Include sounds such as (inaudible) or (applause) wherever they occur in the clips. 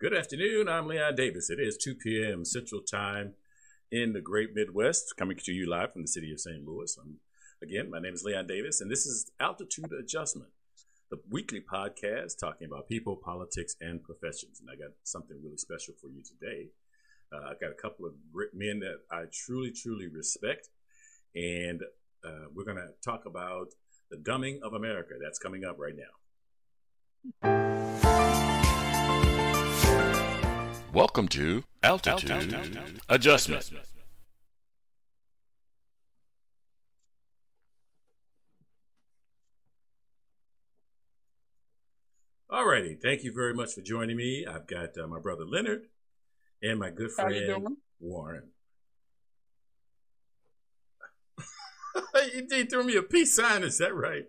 Good afternoon. I'm Leon Davis. It is 2 p.m. Central Time in the great Midwest, coming to you live from the city of St. Louis. I'm, again, my name is Leon Davis, and this is Altitude Adjustment, the weekly podcast talking about people, politics, and professions. And I got something really special for you today. Uh, I got a couple of men that I truly, truly respect, and uh, we're going to talk about the dumbing of America. That's coming up right now. Welcome to Altitude, Altitude. Adjustment. Adjustment. Alrighty, thank you very much for joining me. I've got uh, my brother Leonard and my good friend Warren. (laughs) you threw me a peace sign, is that right?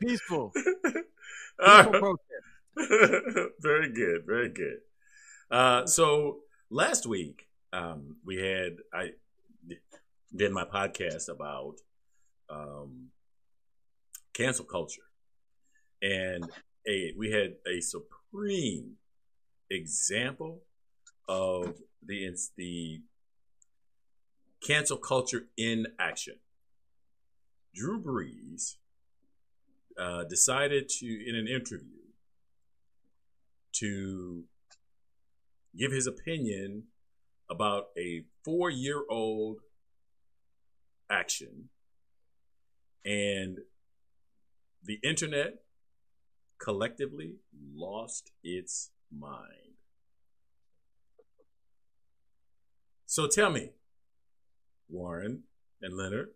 Peaceful. (laughs) Peaceful (laughs) very good, very good. Uh, so last week um, we had I did my podcast about um, cancel culture, and a we had a supreme example of the the cancel culture in action. Drew Brees uh, decided to, in an interview, to give his opinion about a four year old action. And the internet collectively lost its mind. So tell me, Warren and Leonard,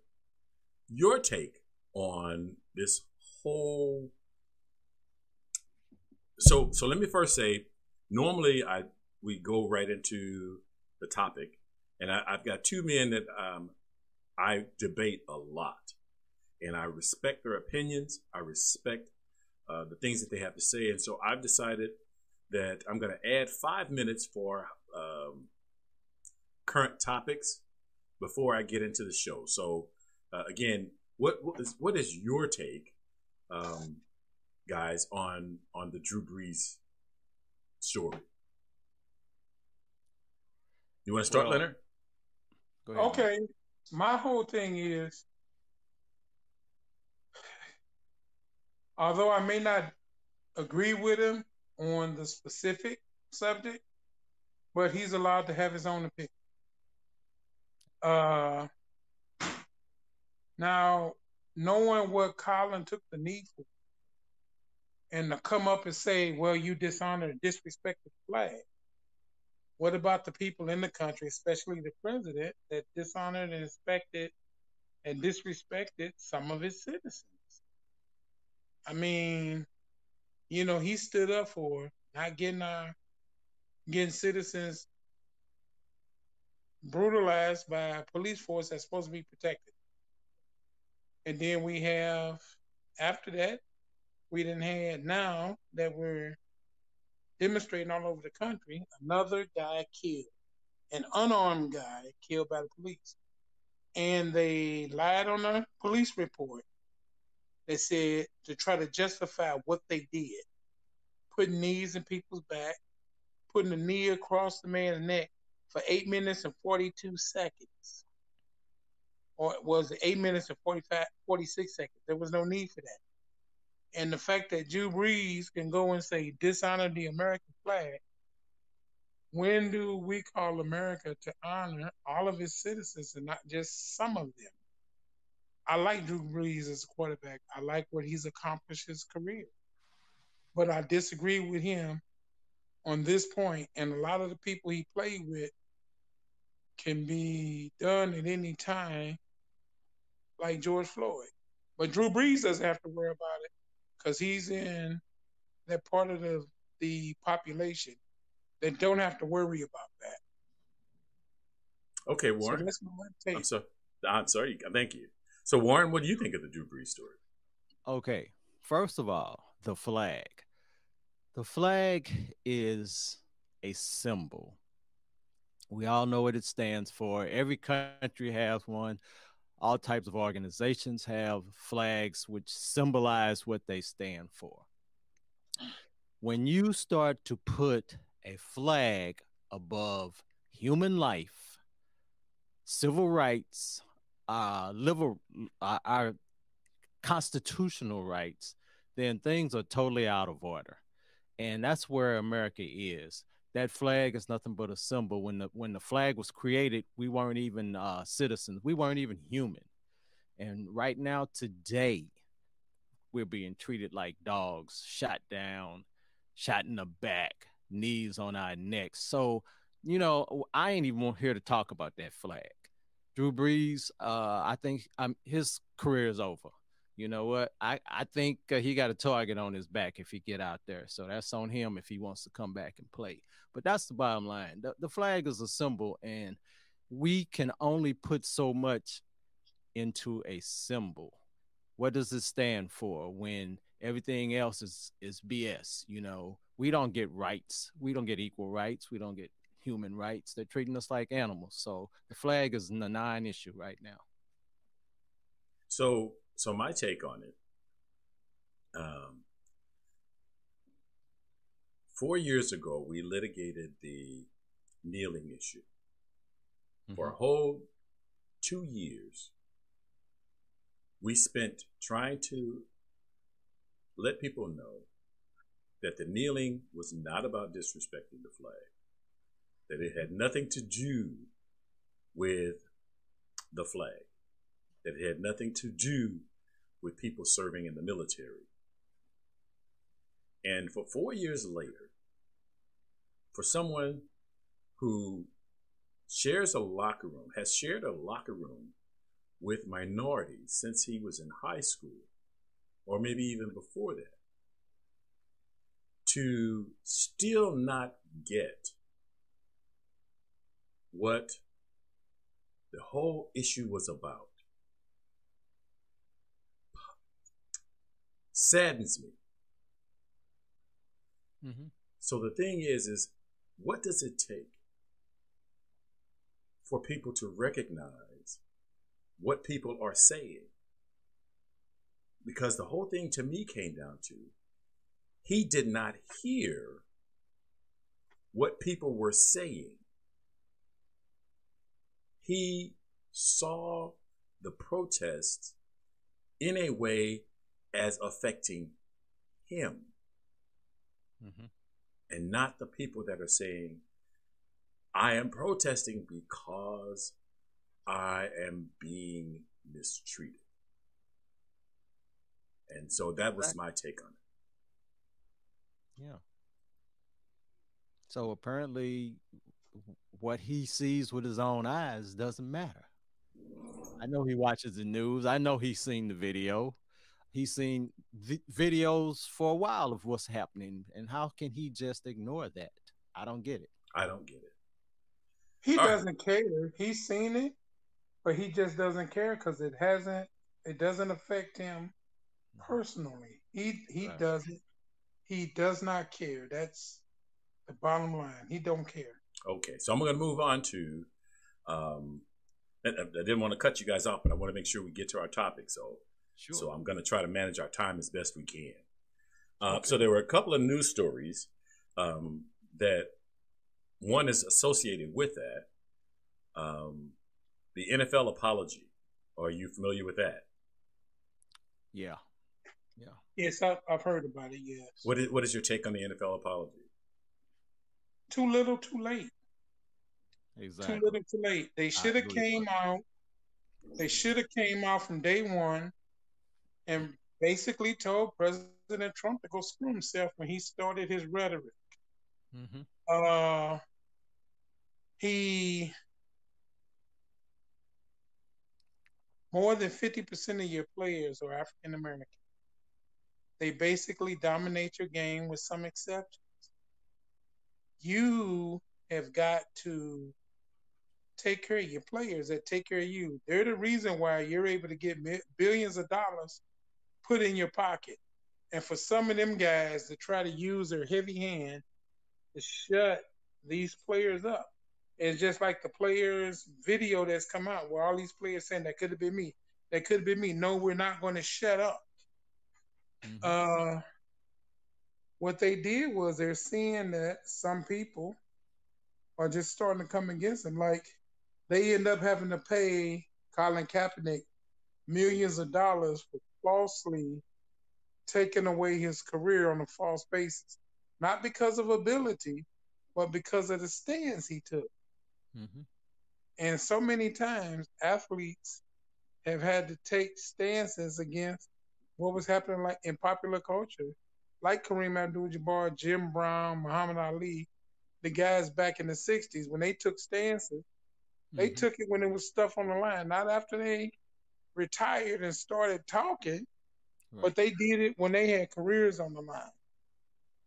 your take on this whole so so let me first say normally i we go right into the topic and I, have got two men that um, i debate a lot and i respect their opinions i respect uh, the things that they have to say and so i've decided that i'm going to add five minutes for um, current topics before i get into the show. So uh, again what what is, what is your take um, guys on on the Drew Brees story. You want to start, well, Leonard? Okay. My whole thing is, although I may not agree with him on the specific subject, but he's allowed to have his own opinion. Uh, now, knowing what Colin took the knee for, and to come up and say, well, you dishonor and disrespect the flag. What about the people in the country, especially the president, that dishonored and respected and disrespected some of his citizens? I mean, you know, he stood up for not getting our getting citizens brutalized by a police force that's supposed to be protected. And then we have after that we didn't have now that we're demonstrating all over the country, another guy killed, an unarmed guy killed by the police. And they lied on the police report. They said to try to justify what they did, putting knees in people's back, putting a knee across the man's neck for eight minutes and 42 seconds. Or it was eight minutes and 45, 46 seconds. There was no need for that. And the fact that Drew Brees can go and say dishonor the American flag, when do we call America to honor all of its citizens and not just some of them? I like Drew Brees as a quarterback. I like what he's accomplished his career. But I disagree with him on this point, and a lot of the people he played with can be done at any time, like George Floyd. But Drew Brees doesn't have to worry about it because he's in that part of the the population that don't have to worry about that. Okay, Warren. So I'm sorry. I'm sorry. Thank you. So, Warren, what do you think of the Drew Brees story? Okay, first of all, the flag. The flag is a symbol. We all know what it stands for. Every country has one all types of organizations have flags which symbolize what they stand for. when you start to put a flag above human life, civil rights, uh, liver, uh, our constitutional rights, then things are totally out of order. And that's where America is. That flag is nothing but a symbol. When the when the flag was created, we weren't even uh, citizens. We weren't even human. And right now, today, we're being treated like dogs, shot down, shot in the back, knees on our necks. So, you know, I ain't even here to talk about that flag. Drew Brees, uh, I think um, his career is over. You know what? I, I think uh, he got a target on his back if he get out there. So that's on him if he wants to come back and play. But that's the bottom line. The, the flag is a symbol, and we can only put so much into a symbol. What does it stand for when everything else is is BS? You know, we don't get rights. We don't get equal rights. We don't get human rights. They're treating us like animals. So the flag is a non-issue right now. So, so my take on it. Um, four years ago, we litigated the kneeling issue. Mm-hmm. For a whole two years, we spent trying to let people know that the kneeling was not about disrespecting the flag, that it had nothing to do with the flag, that had nothing to do with people serving in the military. And for four years later, for someone who shares a locker room, has shared a locker room with minorities since he was in high school, or maybe even before that, to still not get what the whole issue was about saddens me. Mm-hmm. So the thing is, is what does it take for people to recognize what people are saying? Because the whole thing to me came down to he did not hear what people were saying. He saw the protests in a way as affecting him mm-hmm. and not the people that are saying, I am protesting because I am being mistreated. And so that was my take on it. Yeah. So apparently, what he sees with his own eyes doesn't matter. I know he watches the news. I know he's seen the video. He's seen vi- videos for a while of what's happening. And how can he just ignore that? I don't get it. I don't get it. He All doesn't right. care. He's seen it, but he just doesn't care because it hasn't. It doesn't affect him personally. He he right. doesn't he does not care. That's the bottom line. He don't care. Okay, so I'm going to move on to. Um, I, I didn't want to cut you guys off, but I want to make sure we get to our topic. So, sure. so I'm going to try to manage our time as best we can. Uh, okay. So there were a couple of news stories um, that one is associated with that. Um, the NFL apology. Are you familiar with that? Yeah. Yeah. Yes, I've, I've heard about it. Yes. What is what is your take on the NFL apology? Too little, too late. Exactly. Too little, too late. They should have came out. They should have came out from day one, and basically told President Trump to go screw himself when he started his rhetoric. Mm-hmm. Uh, he more than 50% of your players are African American. They basically dominate your game with some exceptions. You have got to take care of your players that take care of you. They're the reason why you're able to get billions of dollars put in your pocket. And for some of them guys to try to use their heavy hand to shut these players up. It's just like the players' video that's come out where all these players saying that could have been me. That could have been me. No, we're not going to shut up. Mm-hmm. Uh, what they did was they're seeing that some people are just starting to come against them. Like they end up having to pay Colin Kaepernick millions of dollars for falsely taken away his career on a false basis, not because of ability, but because of the stance he took. Mm-hmm. And so many times, athletes have had to take stances against what was happening like in popular culture, like Kareem Abdul-Jabbar, Jim Brown, Muhammad Ali, the guys back in the '60s when they took stances. Mm-hmm. They took it when it was stuff on the line, not after they retired and started talking, right. but they did it when they had careers on the line,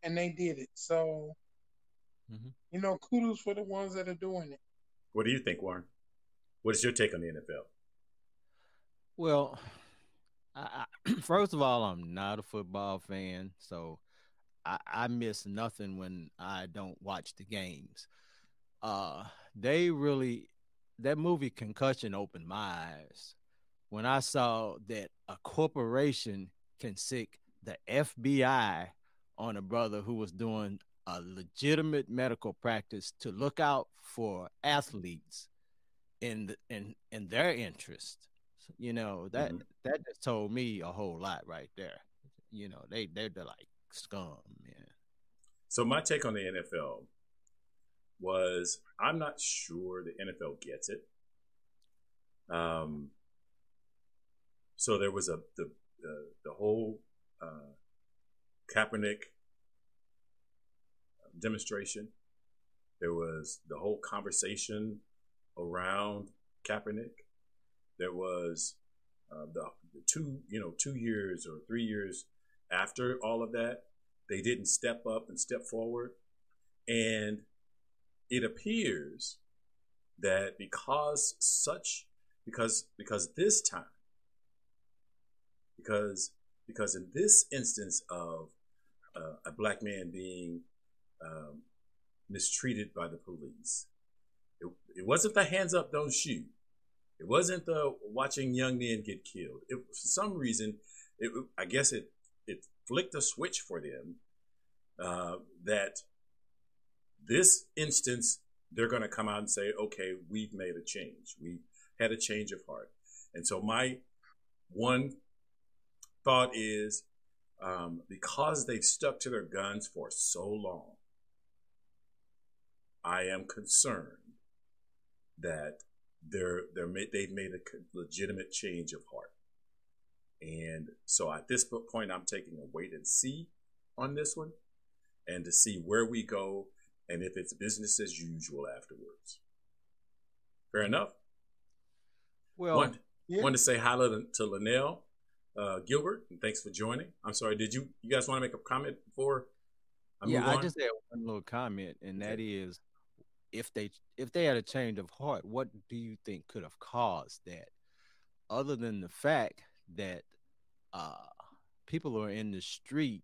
and they did it. So, mm-hmm. you know, kudos for the ones that are doing it. What do you think, Warren? What is your take on the NFL? Well, I, I, (clears throat) first of all, I'm not a football fan, so I, I miss nothing when I don't watch the games. Uh, they really that movie Concussion opened my eyes when I saw that a corporation can sic the FBI on a brother who was doing a legitimate medical practice to look out for athletes in the, in in their interest. You know that mm-hmm. that just told me a whole lot right there. You know they they're, they're like scum, man. So my take on the NFL was I'm not sure the NFL gets it. Um, so there was a the the, the whole uh, Kaepernick demonstration. There was the whole conversation around Kaepernick. There was uh, the, the two you know two years or three years after all of that, they didn't step up and step forward, and it appears that because such because because this time because because in this instance of uh, a black man being um, mistreated by the police, it, it wasn't the hands up, don't shoot. It wasn't the watching young men get killed. It, for some reason, it, I guess it it flicked a switch for them uh, that this instance they're going to come out and say, okay, we've made a change. We had a change of heart. And so my one thought is um, because they've stuck to their guns for so long, I am concerned that they're they're they've made a legitimate change of heart, and so at this point, I'm taking a wait and see on this one, and to see where we go, and if it's business as usual afterwards. Fair enough. Well, want, yeah. wanted to say hi to Linnell uh, Gilbert, and thanks for joining. I'm sorry, did you you guys want to make a comment before? I yeah, I just had one little comment, and that is, if they if they had a change of heart, what do you think could have caused that? Other than the fact that uh, people are in the street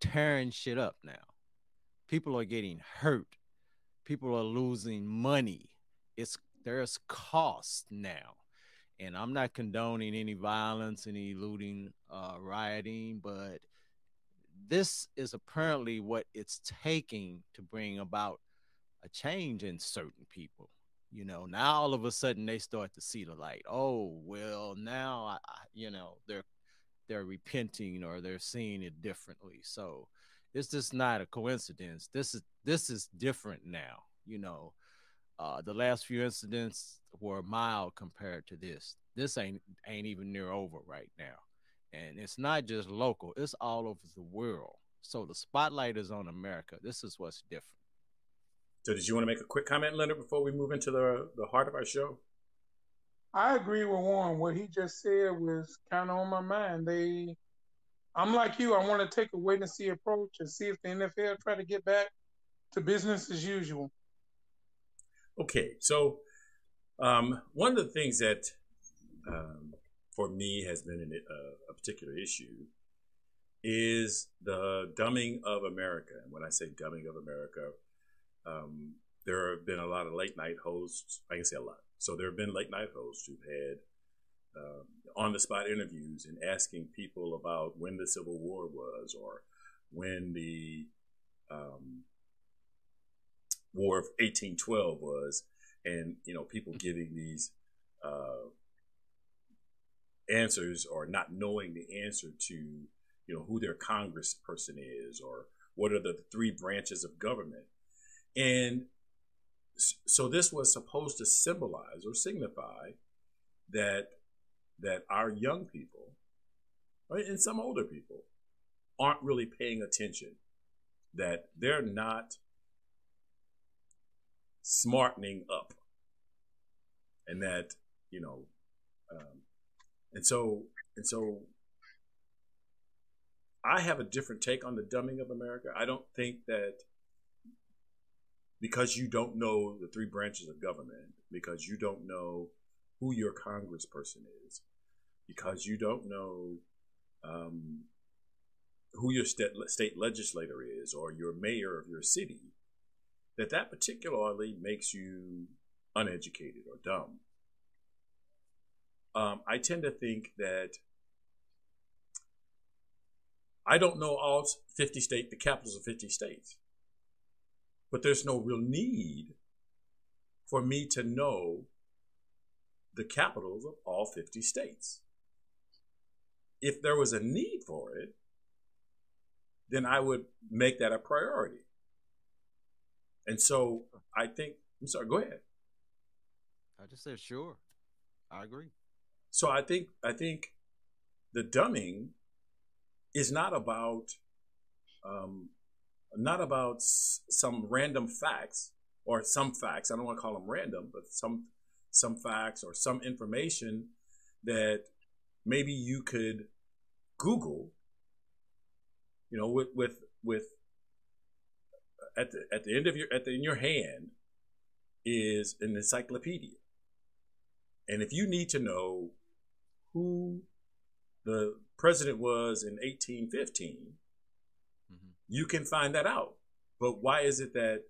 tearing shit up now, people are getting hurt, people are losing money. It's there's cost now and I'm not condoning any violence, any looting, uh, rioting, but this is apparently what it's taking to bring about a change in certain people. You know, now all of a sudden they start to see the light. Oh, well, now I, I you know, they're they're repenting or they're seeing it differently. So it's just not a coincidence. This is this is different now. You know, uh, the last few incidents were mild compared to this. This ain't ain't even near over right now, and it's not just local; it's all over the world. So the spotlight is on America. This is what's different. So, did you want to make a quick comment, Leonard, before we move into the the heart of our show? I agree with Warren. What he just said was kind of on my mind. They, I'm like you. I want to take a wait and see approach and see if the NFL try to get back to business as usual. Okay, so um, one of the things that um, for me has been an, a, a particular issue is the dumbing of America. And when I say dumbing of America, um, there have been a lot of late night hosts. I can say a lot. So there have been late night hosts who've had um, on the spot interviews and asking people about when the Civil War was or when the um, War of 1812 was, and you know people giving these uh, answers or not knowing the answer to you know who their congressperson is or what are the three branches of government. And so this was supposed to symbolize or signify that that our young people right, and some older people aren't really paying attention that they're not smartening up and that you know um, and so and so I have a different take on the dumbing of America. I don't think that because you don't know the three branches of government, because you don't know who your congressperson is, because you don't know um, who your state, state legislator is or your mayor of your city, that that particularly makes you uneducated or dumb. Um, I tend to think that I don't know all 50 state, the capitals of 50 states, but there's no real need for me to know the capitals of all 50 states. If there was a need for it, then I would make that a priority. And so I think, I'm sorry, go ahead. I just said sure. I agree. So I think I think the dumbing is not about um, not about s- some random facts or some facts. I don't want to call them random, but some some facts or some information that maybe you could Google. You know, with with with at the at the end of your at the, in your hand is an encyclopedia, and if you need to know who the president was in 1815, mm-hmm. you can find that out. But why is it that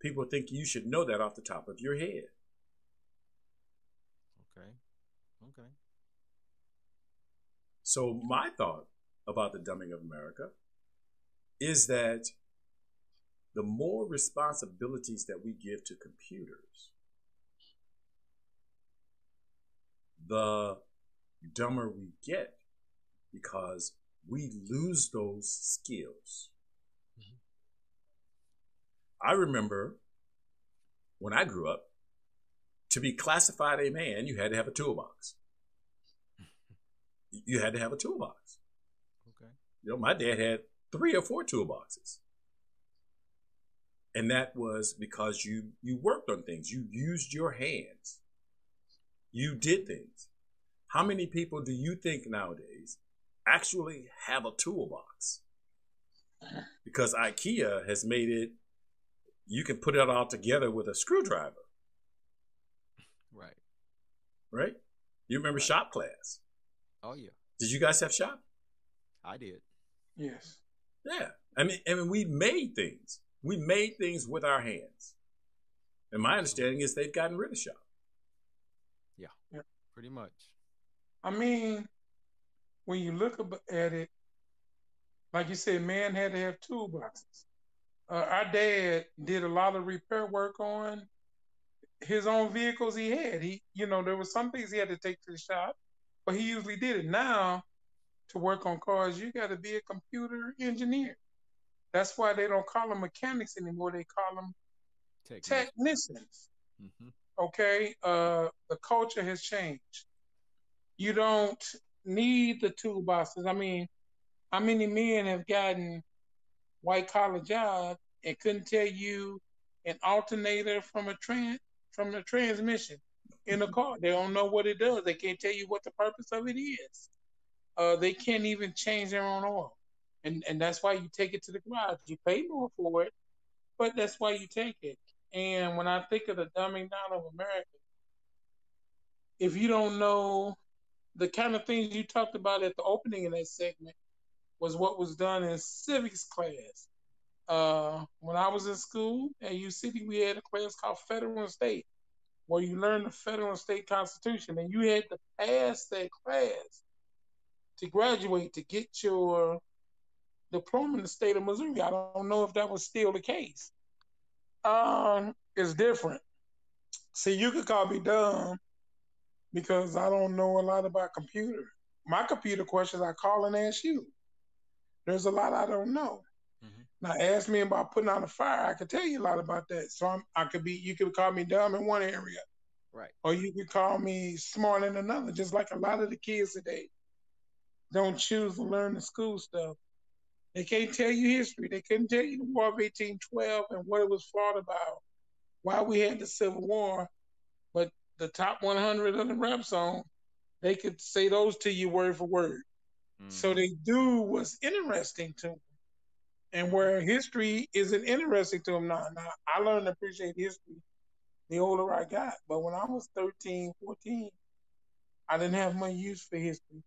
people think you should know that off the top of your head? Okay. Okay. So, my thought about the dumbing of America is that the more responsibilities that we give to computers, the dumber we get because we lose those skills. Mm-hmm. I remember when I grew up, to be classified a man, you had to have a toolbox. (laughs) you had to have a toolbox. Okay. You know, my dad had three or four toolboxes. And that was because you you worked on things. You used your hands. You did things. How many people do you think nowadays actually have a toolbox? Because IKEA has made it, you can put it all together with a screwdriver. Right. Right? You remember right. shop class? Oh, yeah. Did you guys have shop? I did. Yes. Yeah. I mean, I mean, we made things. We made things with our hands. And my understanding is they've gotten rid of shop. Yeah. yeah. Pretty much. I mean, when you look at it, like you said, man had to have toolboxes. Uh, our dad did a lot of repair work on his own vehicles he had. He, you know, there was some things he had to take to the shop, but he usually did it. Now, to work on cars, you got to be a computer engineer. That's why they don't call them mechanics anymore. They call them technicians. Mm-hmm. Okay, uh, the culture has changed you don't need the toolboxes. I mean, how many men have gotten white collar jobs and couldn't tell you an alternator from a trans from a transmission in a car? They don't know what it does. They can't tell you what the purpose of it is. Uh, they can't even change their own oil, and and that's why you take it to the garage. You pay more for it, but that's why you take it. And when I think of the dumbing down of America, if you don't know the kind of things you talked about at the opening of that segment was what was done in civics class. Uh, when I was in school at U City, we had a class called Federal and State, where you learn the federal and state constitution, and you had to pass that class to graduate to get your diploma in the state of Missouri. I don't know if that was still the case. Um, it's different. See, you could call me dumb because I don't know a lot about computer. My computer questions I call and ask you. There's a lot I don't know. Mm-hmm. Now ask me about putting out a fire. I could tell you a lot about that. So I'm, I could be. You could call me dumb in one area, right? Or you could call me smart in another. Just like a lot of the kids today don't choose to learn the school stuff. They can't tell you history. They couldn't tell you the War of 1812 and what it was fought about, why we had the Civil War. But the top 100 of the rap song, they could say those to you word for word. Mm. So they do what's interesting to them. And where history isn't interesting to them now. Now, I learned to appreciate history the older I got. But when I was 13, 14, I didn't have much use for history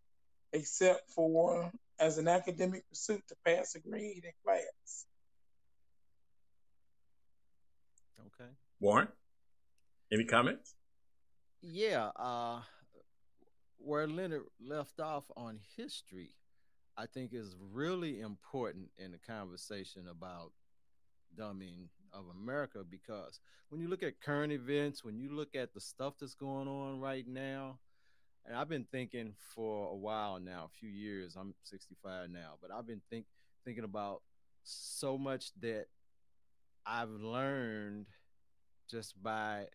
except for as an academic pursuit to pass a grade in class. Okay. Warren, any comments? Yeah, uh, where Leonard left off on history, I think is really important in the conversation about dumbing of America because when you look at current events, when you look at the stuff that's going on right now, and I've been thinking for a while now, a few years. I'm 65 now, but I've been think thinking about so much that I've learned just by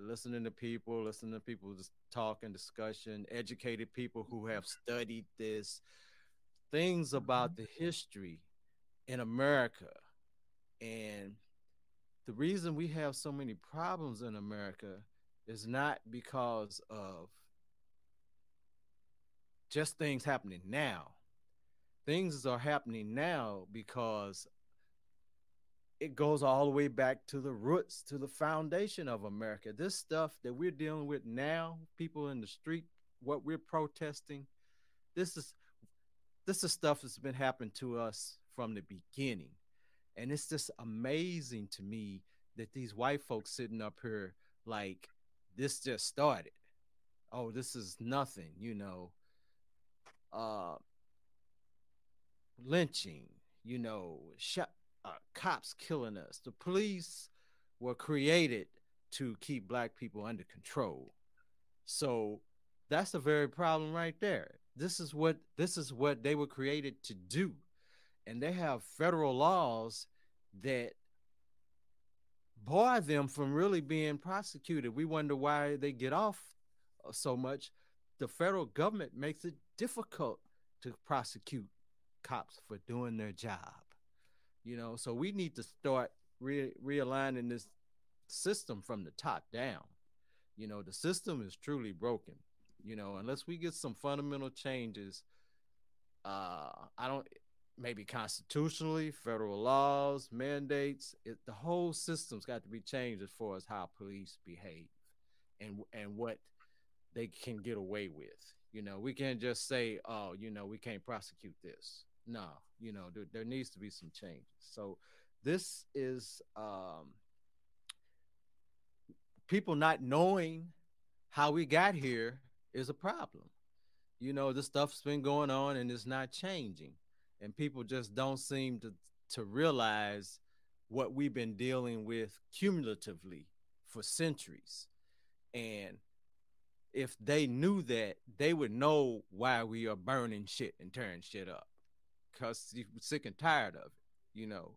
listening to people, listening to people just talk and discussion, educated people who have studied this, things about mm-hmm. the history in America. And the reason we have so many problems in America is not because of just things happening now. Things are happening now because it goes all the way back to the roots, to the foundation of America. This stuff that we're dealing with now, people in the street, what we're protesting, this is this is stuff that's been happening to us from the beginning. And it's just amazing to me that these white folks sitting up here like this just started. Oh, this is nothing, you know uh, lynching, you know, uh, cops killing us. The police were created to keep black people under control. So that's the very problem right there. This is what this is what they were created to do. And they have federal laws that bar them from really being prosecuted. We wonder why they get off so much. The federal government makes it difficult to prosecute cops for doing their job. You know, so we need to start re- realigning this system from the top down. You know, the system is truly broken. You know, unless we get some fundamental changes, uh, I don't maybe constitutionally, federal laws, mandates. It, the whole system's got to be changed as far as how police behave and and what they can get away with. You know, we can't just say, oh, you know, we can't prosecute this. No, you know, there, there needs to be some changes. So this is um, people not knowing how we got here is a problem. You know, this stuff's been going on and it's not changing. And people just don't seem to to realize what we've been dealing with cumulatively for centuries. And if they knew that, they would know why we are burning shit and tearing shit up. Cause you're sick and tired of it, you know.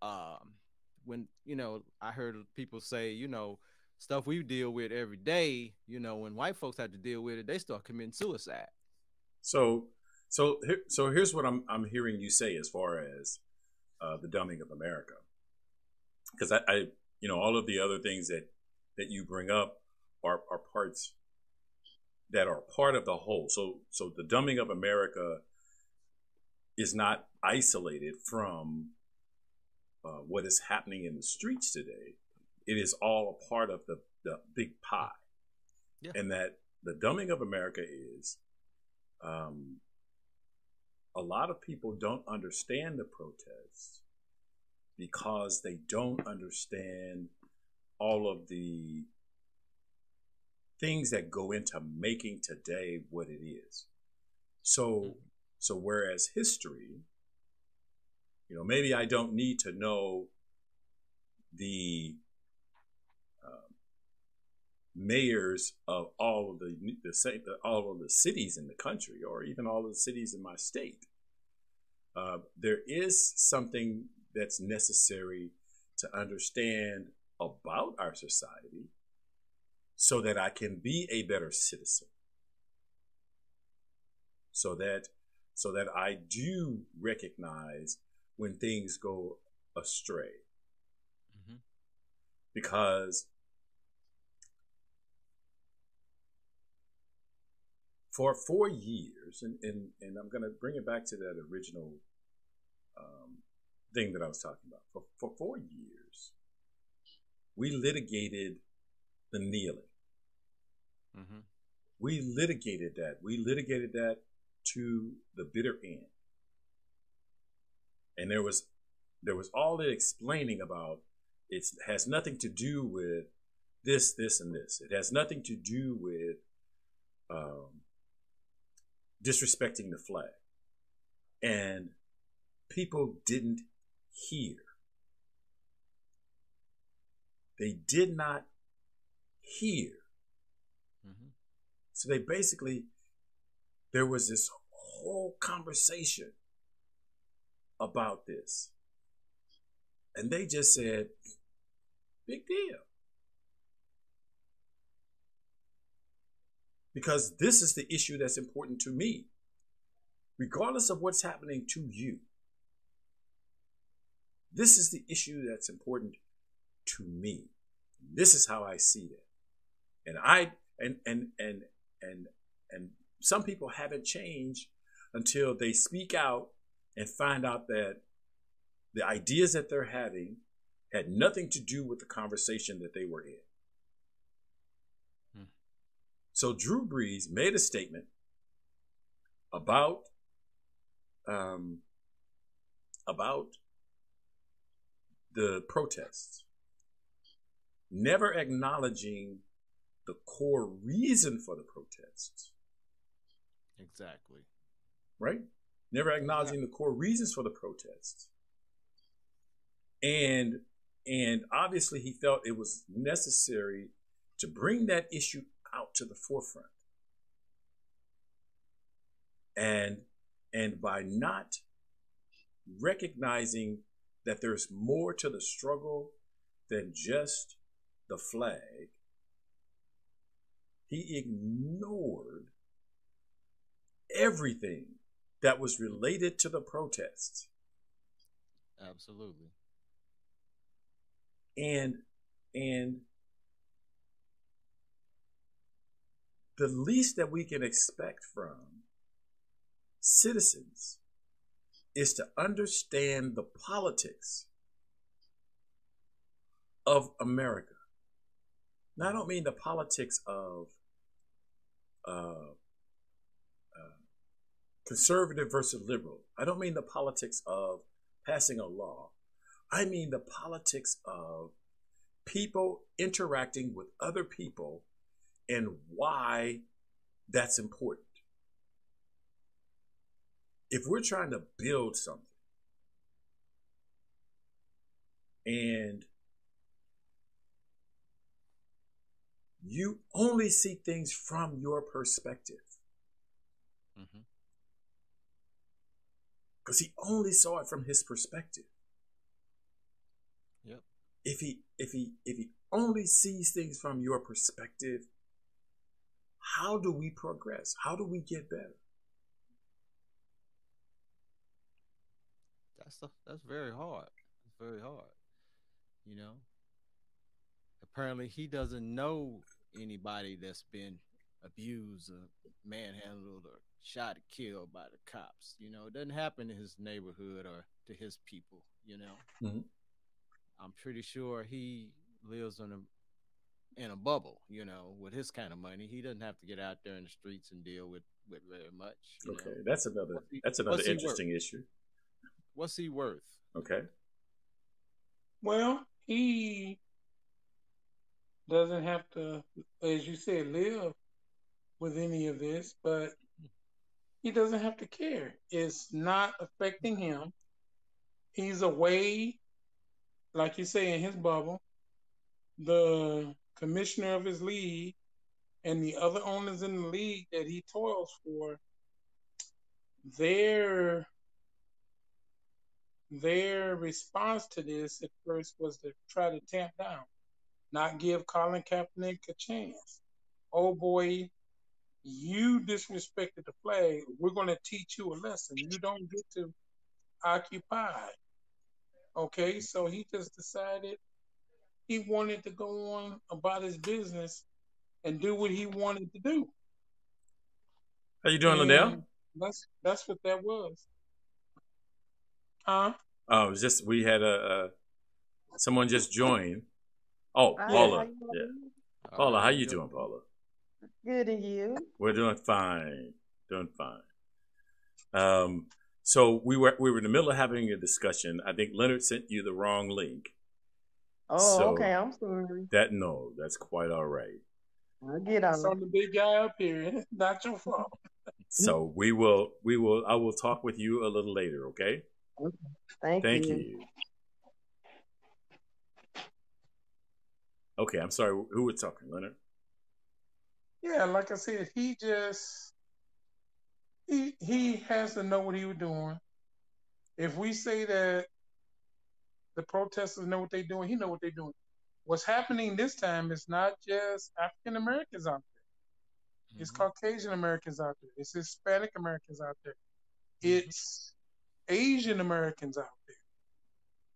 Um, when you know, I heard people say, you know, stuff we deal with every day. You know, when white folks have to deal with it, they start committing suicide. So, so, so here's what I'm I'm hearing you say as far as uh, the dumbing of America, because I, I, you know, all of the other things that that you bring up are are parts that are part of the whole. So, so the dumbing of America is not isolated from uh, what is happening in the streets today. It is all a part of the, the big pie. Yeah. And that the dumbing of America is um, a lot of people don't understand the protests because they don't understand all of the things that go into making today what it is. So, so whereas history You know, maybe I don't need to know the um, mayors of all of the, the all of the cities in the country, or even all of the cities in my state. Uh, there is something that's necessary to understand about our society so that I can be a better citizen. So that so that I do recognize when things go astray. Mm-hmm. Because for four years, and, and, and I'm going to bring it back to that original um, thing that I was talking about. For, for four years, we litigated the kneeling. Mm-hmm. We litigated that. We litigated that to the bitter end. And there was there was all the explaining about it has nothing to do with this, this, and this. It has nothing to do with um, disrespecting the flag. And people didn't hear. They did not hear. Mm-hmm. So they basically, there was this whole conversation about this. And they just said, big deal. Because this is the issue that's important to me, regardless of what's happening to you. This is the issue that's important to me. This is how I see it. And I and and and and and some people haven't changed until they speak out and find out that the ideas that they're having had nothing to do with the conversation that they were in. Hmm. So Drew Brees made a statement about um, about the protests, never acknowledging the core reason for the protests. Exactly. Right? Never acknowledging yeah. the core reasons for the protests. And and obviously he felt it was necessary to bring that issue out to the forefront. And and by not recognizing that there's more to the struggle than just the flag, he ignored everything that was related to the protests. Absolutely. And and the least that we can expect from citizens is to understand the politics of America. Now, I don't mean the politics of uh, uh, conservative versus liberal. I don't mean the politics of passing a law. I mean the politics of people interacting with other people and why that's important if we're trying to build something and you only see things from your perspective because mm-hmm. he only saw it from his perspective yep if he if he if he only sees things from your perspective how do we progress how do we get better that's that's very hard. It's very hard. You know. Apparently, he doesn't know anybody that's been abused or manhandled or shot or killed by the cops. You know, it doesn't happen in his neighborhood or to his people. You know, mm-hmm. I'm pretty sure he lives in a in a bubble. You know, with his kind of money, he doesn't have to get out there in the streets and deal with with very much. Okay, know? that's another that's another interesting issue. What's he worth? Okay. Well, he doesn't have to, as you said, live with any of this, but he doesn't have to care. It's not affecting him. he's away, like you say, in his bubble. The commissioner of his league and the other owners in the league that he toils for, their their response to this at first was to try to tamp down, not give Colin Kaepernick a chance. Oh boy, you disrespected the flag. We're going to teach you a lesson. You don't get to occupy. Okay, so he just decided he wanted to go on about his business and do what he wanted to do. How you doing, And Liddell? That's that's what that was. Huh? Oh, it was just we had a, a someone just joined. Oh, Hi, Paula. Yeah, doing? Paula, how you doing, Paula? Good, and you? We're doing fine. Doing fine. Um, so we were we were in the middle of having a discussion. I think Leonard sent you the wrong link. Oh, So- okay. I'm sorry. That no, that's quite all right. I'll get on That's it. on the big guy up here. (laughs) Not your fault. So we will we will I will talk with you a little later, okay? Thank, Thank you. you. Okay, I'm sorry. Who was talking, Leonard? Yeah, like I said, he just he he has to know what he was doing. If we say that the protesters know what they're doing, he know what they're doing. What's happening this time is not just African Americans out there. It's mm-hmm. Caucasian Americans out there. It's Hispanic Americans out there. Mm-hmm. It's Asian Americans out there.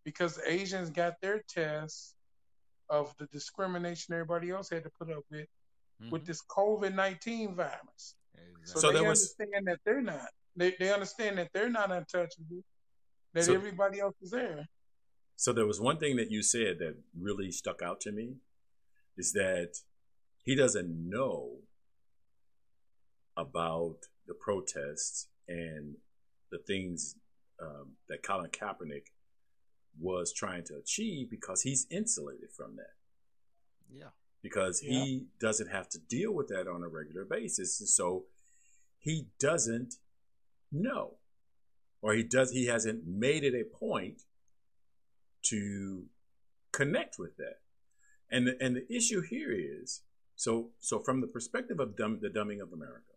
Because the Asians got their tests of the discrimination everybody else had to put up with with this COVID nineteen virus. So, So they there was- understand that they're not. They they understand that they're not untouchable. That So- everybody else is there. So there was one thing that you said that really stuck out to me is that he doesn't know about the protests and the things um, that Colin Kaepernick was trying to achieve because he's insulated from that. Yeah. because Yeah. he doesn't have to deal with that on a regular basis. And so he doesn't know, or he does, he hasn't made it a point to connect with that. And the, and the issue here is so so from the perspective of dumb, the dumbing of America,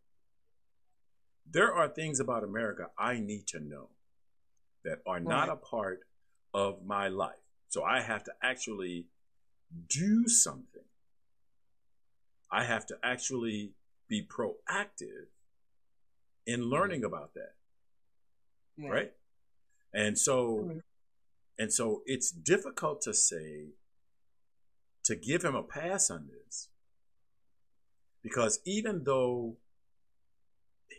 there are things about America I need to know that are not a part of my life. So I have to actually do something. I have to actually be proactive in mm-hmm. learning about that, right? And so and so it's difficult to say to give him a pass on this because even though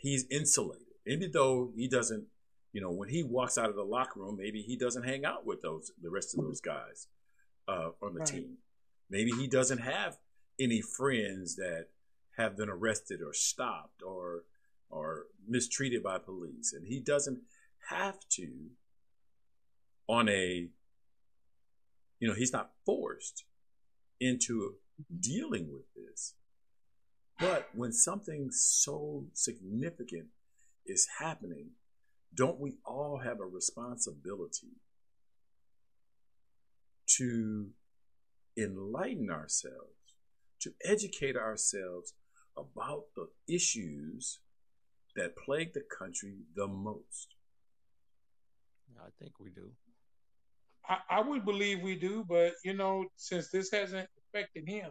he's insulated, even though he doesn't, you know, when he walks out of the locker room, maybe he doesn't hang out with those the rest of those guys uh, on the Right. team. Maybe he doesn't have any friends that have been arrested or stopped or or mistreated by police, and he doesn't have to on a you know he's not forced into dealing with this but when something so significant is happening don't we all have a responsibility to enlighten ourselves to educate ourselves about the issues that plague the country the most I think we do. I, I would believe we do, but you know, since this hasn't affected him,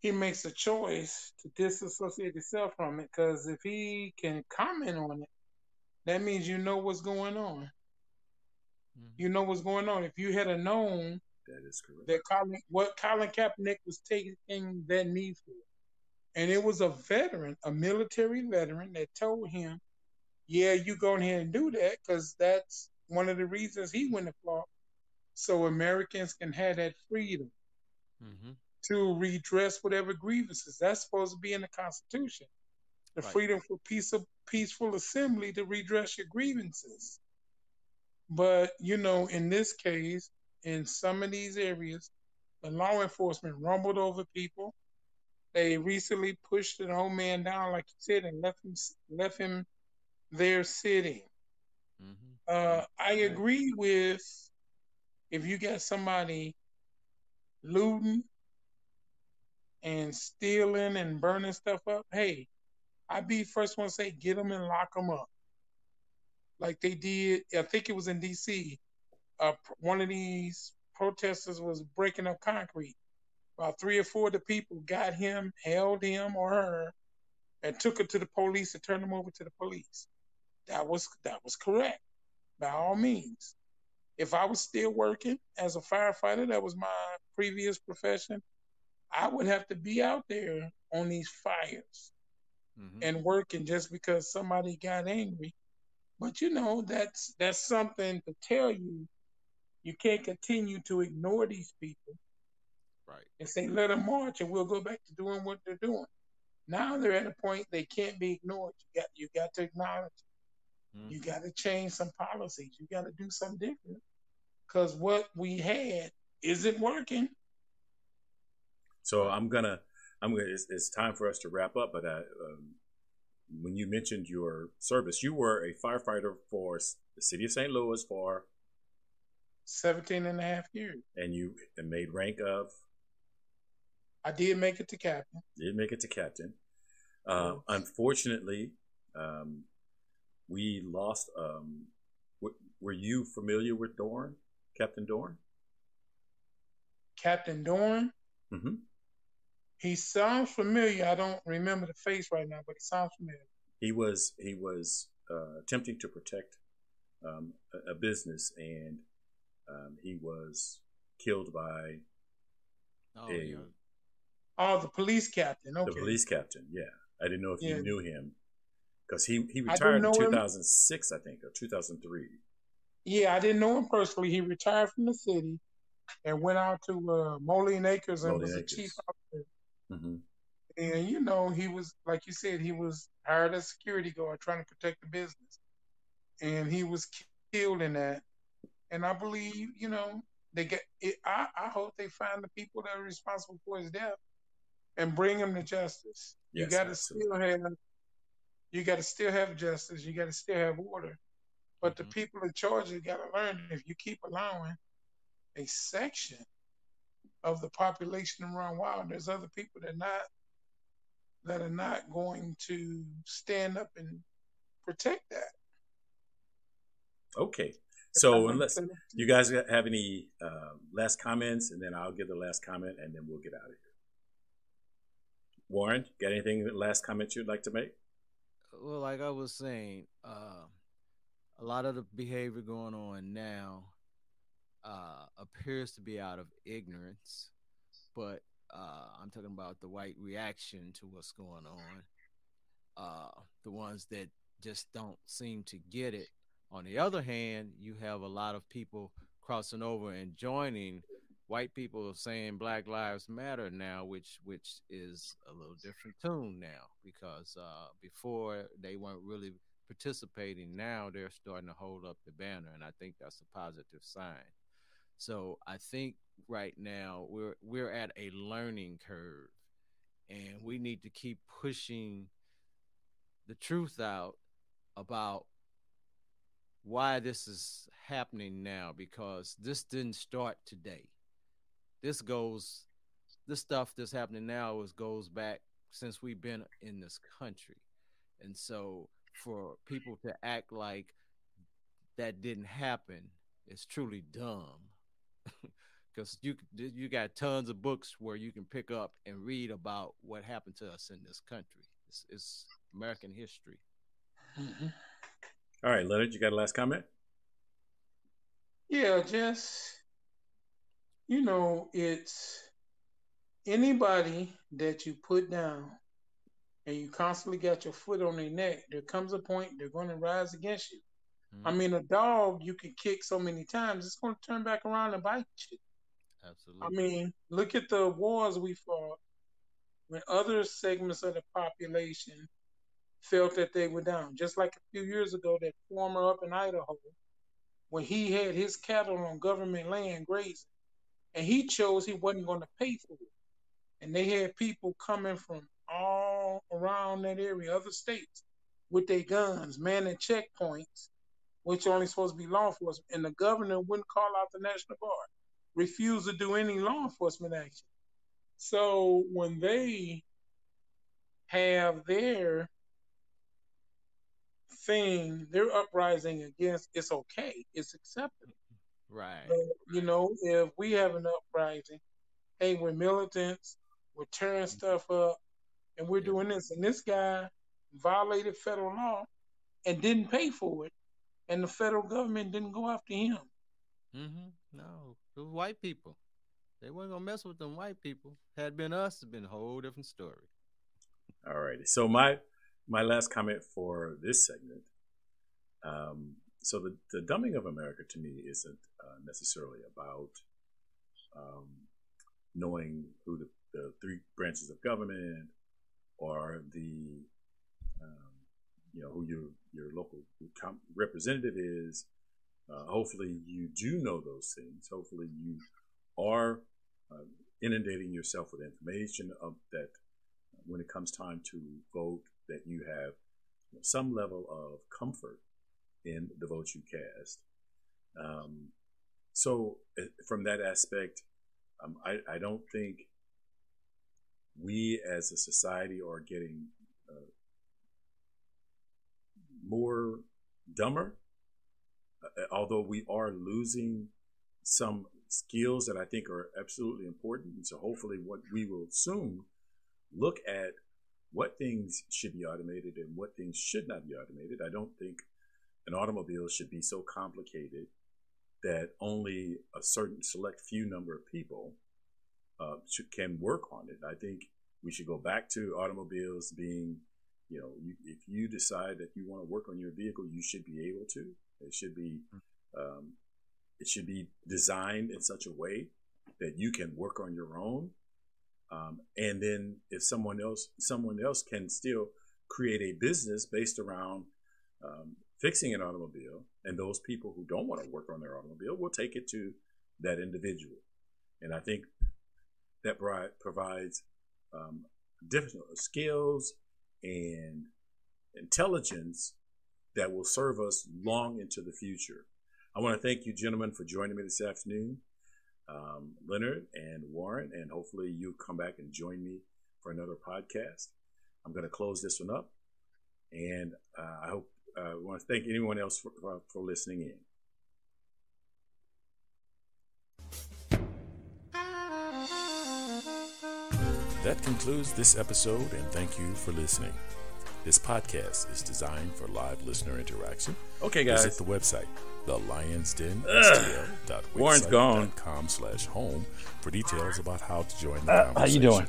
he makes a choice to disassociate himself from it. Because if he can comment on it, that means you know what's going on. You know what's going on. If you had a known that is correct that Colin, what Colin Kaepernick was taking that knee for, and it was a veteran, a military veteran, that told him, "Yeah, you go ahead and do that because that's one of the reasons he went to Florida, so Americans can have that freedom Mm-hmm. to redress whatever grievances. That's supposed to be in the Constitution, the Right. freedom for peace of peaceful assembly to redress your grievances." But you know, in this case, in some of these areas, the law enforcement rumbled over people. They recently pushed an old man down, like you said, and left him left him there sitting. Mm-hmm. Uh, I agree with if you got somebody looting and stealing and burning stuff up. Hey, I'd be first one to say get them and lock them up, like they did. I think it was in D.C. Uh, one of these protesters was breaking up concrete. About three or four of the people got him, held him or her, and took her to the police and turned them over to the police. That was that was correct, by all means. If I was still working as a firefighter, that was my previous profession, I would have to be out there on these fires Mhm. and working just because somebody got angry. But you know, that's that's something to tell you you can't continue to ignore these people Right. and say let them march and we'll go back to doing what they're doing. Now they're at a point they can't be ignored. You got you got to acknowledge. it. Mhm. You got to change some policies. You got to do something different because what we had isn't working. So I'm gonna, I'm gonna. It's, it's time for us to wrap up. But uh, um, when you mentioned your service, you were a firefighter for the city of St. Louis for, 17 and a half years. and you made rank of. I did make it to captain. Did make it to captain. Uh, unfortunately, um, we lost. Um, w- were you familiar with Dorn, Captain Dorn? Captain Dorn, hmm he sounds familiar. I don't remember the face right now, but he sounds familiar. He was he was uh, attempting to protect um, a, a business, and um, he was killed by Oh, a- yeah. Oh, the police captain. Okay. the police captain. Yeah, I didn't know if Yeah. you knew him because he he retired in know him. 2006, I think, or 2003. Yeah, I didn't know him personally. He retired from the city and went out to uh, Moline Acres and Moline was a Acres. chief officer. Hmm And you know, he was like you said, he was hired as a security guard trying to protect the business, and he was killed in that. And I believe, you know, they get. It, I I hope they find the people that are responsible for his death and bring him to justice. you got to still have. You got to still have justice. You got to still have order. But the Mhm. people in charge have got to learn if you keep allowing a section of the population to run wild, there's other people that not that are not going to stand up and protect that. Okay, so unless you guys have any uh, last comments, and then I'll give the last comment, and then we'll get out of here. Warren, got anything last comment you'd like to make? Well, like I was saying, uh, a lot of the behavior going on now uh, appears to be out of ignorance, but uh, I'm talking about the white reaction to what's going on. Uh, the ones that just don't seem to get it. On the other hand, you have a lot of people crossing over and joining white people saying Black Lives Matter now, which which is a little different tune now because uh, before they weren't really participating. Now they're starting to hold up the banner, and I think that's a positive sign. So I think right now we're we're at a learning curve, and we need to keep pushing the truth out about why this is happening now because this didn't start today. This goes this stuff that's happening now is goes back since we've been in this country. And so for people to act like that didn't happen is truly dumb (laughs) because you you got tons of books where you can pick up and read about what happened to us in this country it's, it's american history Mm-hmm. All right, Leonard, you got a last comment? Yeah, just you know, it's anybody that you put down and you constantly got your foot on their neck, there comes a point they're going to rise against you. I Mhm. mean, a dog you can kick so many times, it's going to turn back around and bite you. absolutely I mean, look at the wars we fought when other segments of the population felt that they were down. Just like a few years ago, that former up in Idaho, when he had his cattle on government land grazing, and he chose he wasn't going to pay for it. And they had people coming from all around that area, other states, with their guns, manning checkpoints, which only supposed to be law enforcement, and the governor wouldn't call out the National Guard, refused to do any law enforcement action. So when they have their thing, their uprising against, it's okay, it's acceptable. Right. But, you know, if we have an uprising, hey, we're militants, we're tearing mm-hmm. stuff up, and we're doing this, and this guy violated federal law and didn't pay for it, and the federal government didn't go after him. Mm-hmm. No, it was white people. They weren't gonna mess with them white people. Had been us, it'd been a whole different story. All righty. So my my last comment for this segment. Um, so the the dumbing of America to me isn't uh, necessarily about um, knowing who the, the three branches of government or the you know who your your local representative is. Uh, hopefully, you do know those things. Hopefully, you are uh, inundating yourself with information of that when it comes time to vote, that you have some level of comfort in the votes you cast. Um, so, uh, from that aspect, um, I, I, don't think we as a society are getting uh, more dumber, uh, although we are losing some skills that I think are absolutely important. And so, hopefully, what we will soon look at what things should be automated and what things should not be automated. I don't think an automobile should be so complicated that only a certain select few number of people uh, should, can work on it. I think we should go back to automobiles being, you know, you, if you decide that you want to work on your vehicle, you should be able to. It should be, um, it should be designed in such a way that you can work on your own. Um, and then if someone else, someone else can still create a business based around um, fixing an automobile, and those people who don't want to work on their automobile will take it to that individual. And I think that provides um, different skills and intelligence that will serve us long into the future. I want to thank you, gentlemen, for joining me this afternoon, um, Leonard and Warren, and hopefully you'll come back and join me for another podcast. I'm going to close this one up, and uh, I hope uh, I want to thank anyone else for, for, for listening in. That concludes this episode, and thank you for listening. This podcast is designed for live listener interaction. Okay, guys. Visit the website, Warren's gone. com slash home for details about how to join the uh. How you doing?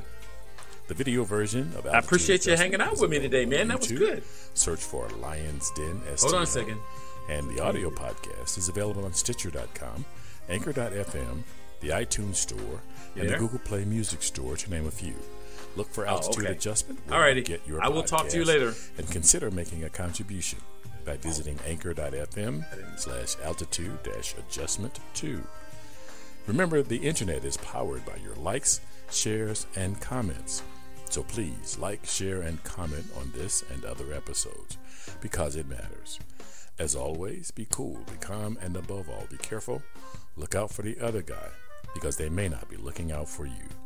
The video version of I appreciate you hanging out with me today, man. That was good. Search for Lions Den. STL. Hold on a second. And the audio podcast is available on Stitcher.com, Anchor.fm, the iTunes Store, and the Google Play Music Store, to name a few. Look for oh, Altitude oh, okay. Adjustment. All righty. Get your I will talk to you later. And consider making a contribution by visiting Anchor.fm slash altitude dash adjustment 2. Remember, the internet is powered by your likes, shares, and comments. So please like, share, and comment on this and other episodes because it matters. As always, be cool, be calm, and above all, be careful. Look out for the other guy because they may not be looking out for you.